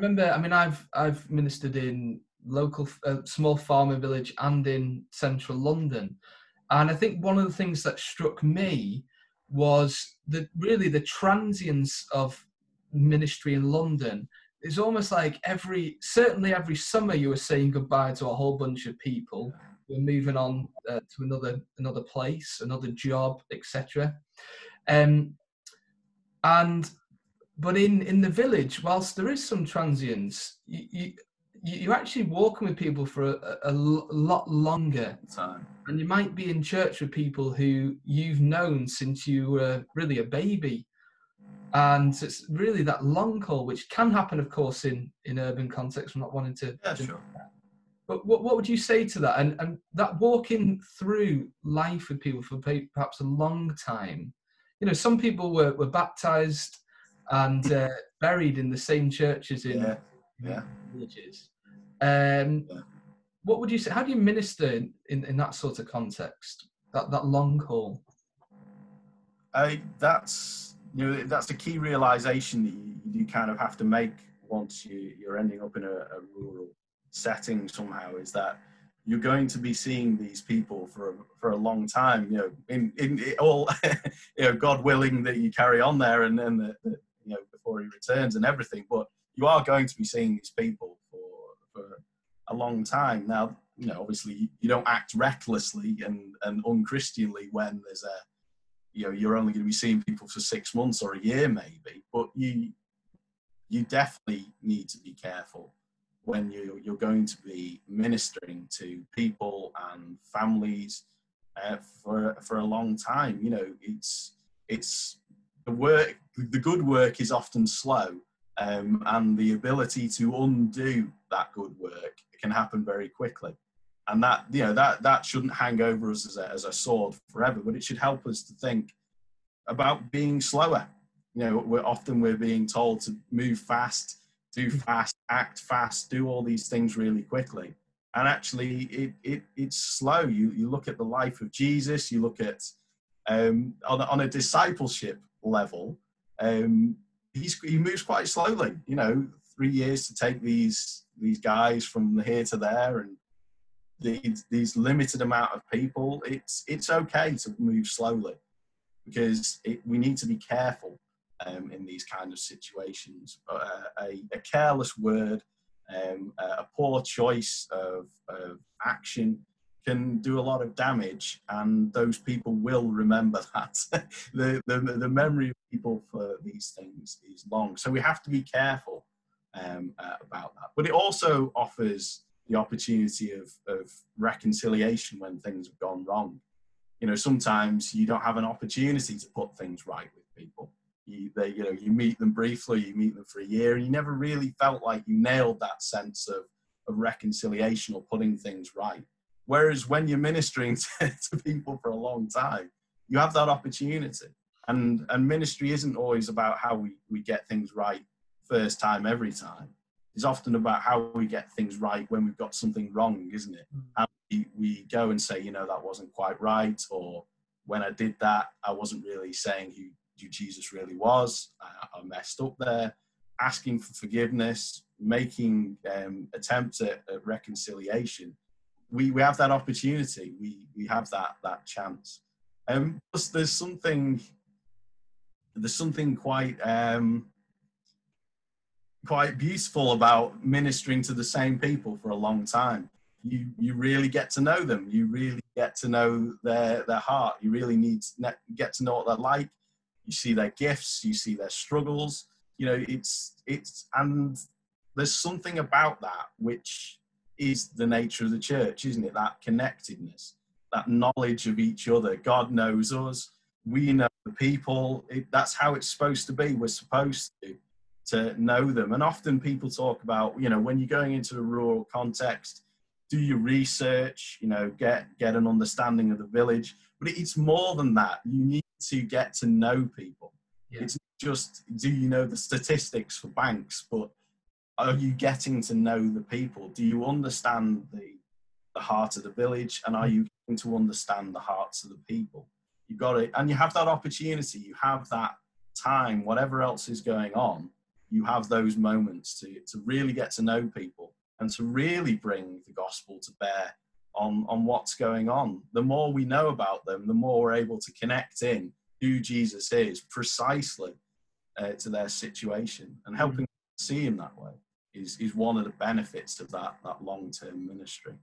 remember. I mean, I've I've ministered in local uh, small farming village and in central London, and I think one of the things that struck me was the really the transience of ministry in London. It's almost like every certainly every summer you were saying goodbye to a whole bunch of people. We're moving on uh, to another another place, another job, etc. Um, and but in in the village, whilst there is some transience, you, you you're actually walking with people for a, a, lot longer. Time. And you might be in church with people who you've known since you were really a baby. And it's really that long haul which can happen of course in in urban context. I'm not wanting to yeah, sure. but what, what would you say to that? And and that walking through life with people for perhaps a long time. You know some people were, were baptized and uh, buried in the same churches in yeah, yeah. villages um, yeah what would you say? How do you minister in, in, in that sort of context? That that long haul. I that's you know that's the key realization that you, you kind of have to make once you, you're ending up in a, a rural setting somehow is that you're going to be seeing these people for a, for a long time. You know, in in all, you know, God willing that you carry on there, and then the, the, you know before He returns and everything. But you are going to be seeing these people for for a long time. Now, you know, obviously you don't act recklessly and, and unchristianly when there's a, you know, you're only going to be seeing people for six months or a year maybe, but you, you definitely need to be careful when you, you're going to be ministering to people and families uh, for, for a long time. You know, it's, it's the work, the good work is often slow um, and the ability to undo that good work can happen very quickly. And that you know that that shouldn't hang over us as a, as a sword forever but it should help us to think about being slower. You know we're often we're being told to move fast do fast act fast do all these things really quickly. And actually it, it it's slow. You you look at the life of jesus you look at um, on, on a discipleship level um, he's, he moves quite slowly you know three years to take these these guys from here to there and these, these limited amount of people, it's it's okay to move slowly because it, we need to be careful um, in these kind of situations. Uh, a, a, careless word, um, a poor choice of, of action can do a lot of damage, and those people will remember that. the, the, the memory of people for these things is long, so we have to be careful um, uh, about that. But it also offers the opportunity of, of reconciliation when things have gone wrong. You know, sometimes you don't have an opportunity to put things right with people. You, they, you know, you meet them briefly, you meet them for a year, and you never really felt like you nailed that sense of, of reconciliation or putting things right. Whereas when you're ministering to, to people for a long time, you have that opportunity. And, and ministry isn't always about how we, we get things right first time every time. It's often about how we get things right when we've got something wrong, isn't it? Mm. How we, we go and say, you know, that wasn't quite right, or when I did that, I wasn't really saying who, who Jesus really was. I, I, messed up there. Asking for forgiveness, making um, attempts at, at reconciliation. We, we have that opportunity. We, we have that, that chance. Um, plus, there's something there's something quite um, quite beautiful about ministering to the same people for a long time. You you really get to know them. You really get to know their their heart. You really need to get to know what they're like. You see their gifts. You see their struggles. You know it's it's and there's something about that which is the nature of the church, isn't it? That connectedness, that knowledge of each other. God knows us. We know the people. It, that's how it's supposed to be. We're supposed to to know them. And often people talk about, you know, when you're going into a rural context, do your research, you know, get get an understanding of the village. But it's more than that. You need to get to know people. Yeah. It's just do you know the statistics for banks, but are you getting to know the people? Do you understand the the heart of the village, and are you getting to understand the hearts of the people? You got it, and you have that opportunity. You have that time, whatever else is going on, you have those moments to, to really get to know people and to really bring the gospel to bear on, on what's going on. The more we know about them, the more we're able to connect in who Jesus is precisely uh, to their situation and helping mm. see him that way is, is one of the benefits of that, that long term ministry.